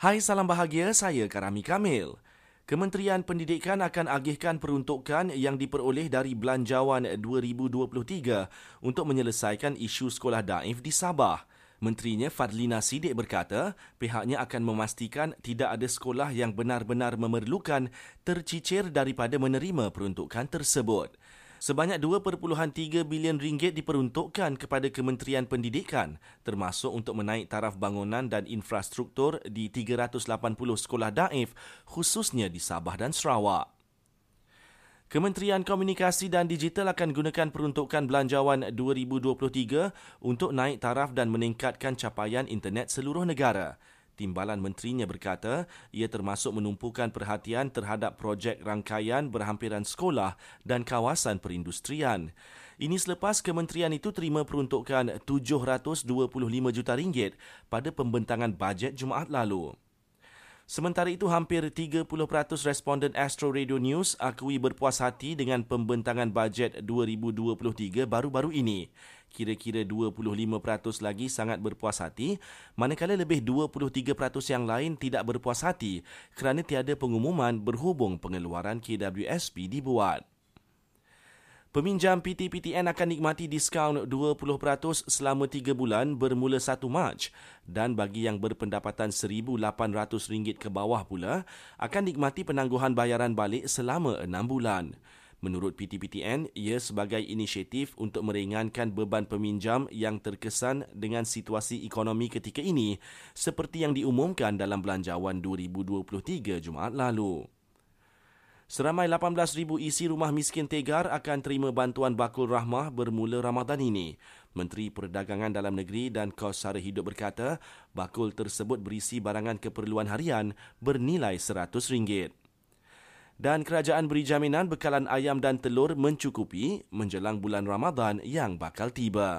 Hai salam bahagia, saya Karami Kamil. Kementerian Pendidikan akan agihkan peruntukan yang diperoleh dari Belanjawan 2023 untuk menyelesaikan isu sekolah daif di Sabah. Menterinya Fadlina Sidik berkata, pihaknya akan memastikan tidak ada sekolah yang benar-benar memerlukan tercicir daripada menerima peruntukan tersebut. Sebanyak 2.3 bilion ringgit diperuntukkan kepada Kementerian Pendidikan termasuk untuk menaik taraf bangunan dan infrastruktur di 380 sekolah daif khususnya di Sabah dan Sarawak. Kementerian Komunikasi dan Digital akan gunakan peruntukan belanjawan 2023 untuk naik taraf dan meningkatkan capaian internet seluruh negara. Timbalan menterinya berkata ia termasuk menumpukan perhatian terhadap projek rangkaian berhampiran sekolah dan kawasan perindustrian. Ini selepas kementerian itu terima peruntukan 725 juta ringgit pada pembentangan bajet Jumaat lalu. Sementara itu, hampir 30% responden Astro Radio News akui berpuas hati dengan pembentangan bajet 2023 baru-baru ini. Kira-kira 25% lagi sangat berpuas hati, manakala lebih 23% yang lain tidak berpuas hati kerana tiada pengumuman berhubung pengeluaran KWSP dibuat. Peminjam PTPTN akan nikmati diskaun 20% selama 3 bulan bermula 1 Mac dan bagi yang berpendapatan RM1,800 ke bawah pula akan nikmati penangguhan bayaran balik selama 6 bulan. Menurut PTPTN, ia sebagai inisiatif untuk meringankan beban peminjam yang terkesan dengan situasi ekonomi ketika ini seperti yang diumumkan dalam Belanjawan 2023 Jumaat lalu. Seramai 18,000 isi rumah miskin Tegar akan terima bantuan bakul rahmah bermula Ramadan ini. Menteri Perdagangan Dalam Negeri dan Kos Sara Hidup berkata, bakul tersebut berisi barangan keperluan harian bernilai RM100. Dan kerajaan beri jaminan bekalan ayam dan telur mencukupi menjelang bulan Ramadan yang bakal tiba.